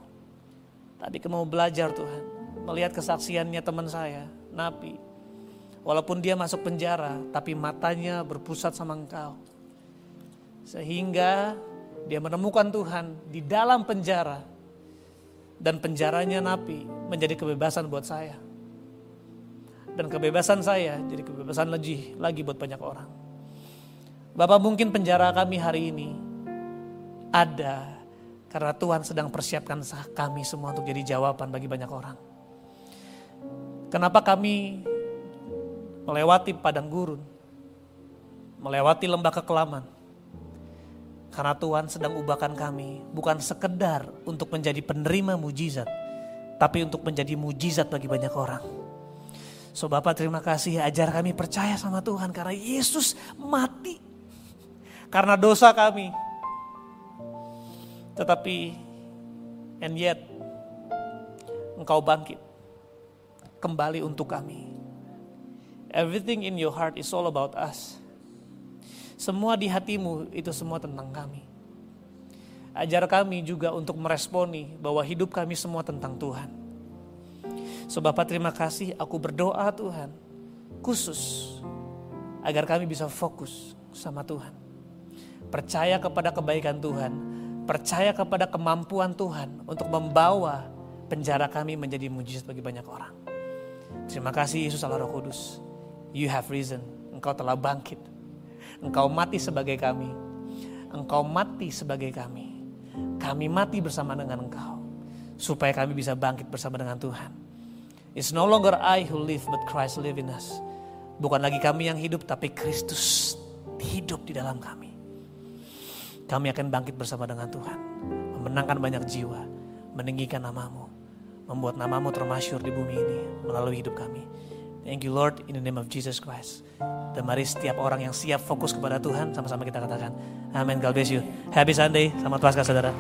Tapi kami mau belajar Tuhan. Melihat kesaksiannya teman saya, Napi. Walaupun dia masuk penjara, tapi matanya berpusat sama engkau. Sehingga dia menemukan Tuhan di dalam penjara dan penjaranya napi menjadi kebebasan buat saya. Dan kebebasan saya jadi kebebasan lagi lagi buat banyak orang. Bapak mungkin penjara kami hari ini ada karena Tuhan sedang persiapkan kami semua untuk jadi jawaban bagi banyak orang. Kenapa kami melewati padang gurun, melewati lembah kekelaman, karena Tuhan sedang ubahkan kami bukan sekedar untuk menjadi penerima mujizat, tapi untuk menjadi mujizat bagi banyak orang. So Bapak terima kasih ajar kami percaya sama Tuhan karena Yesus mati karena dosa kami. Tetapi and yet engkau bangkit kembali untuk kami. Everything in your heart is all about us. Semua di hatimu itu semua tentang kami. Ajar kami juga untuk meresponi bahwa hidup kami semua tentang Tuhan. So Bapak terima kasih aku berdoa Tuhan khusus agar kami bisa fokus sama Tuhan. Percaya kepada kebaikan Tuhan, percaya kepada kemampuan Tuhan untuk membawa penjara kami menjadi mujizat bagi banyak orang. Terima kasih Yesus Allah Roh Kudus. You have risen. Engkau telah bangkit Engkau mati sebagai kami. Engkau mati sebagai kami. Kami mati bersama dengan Engkau. Supaya kami bisa bangkit bersama dengan Tuhan. It's no longer I who live, but Christ live in us. Bukan lagi kami yang hidup, tapi Kristus hidup di dalam kami. Kami akan bangkit bersama dengan Tuhan. Memenangkan banyak jiwa. Meninggikan namamu. Membuat namamu termasyur di bumi ini melalui hidup kami. Thank you Lord in the name of Jesus Christ. Dan mari setiap orang yang siap fokus kepada Tuhan sama-sama kita katakan. Amin. God bless you. Happy Sunday. Selamat Paskah saudara.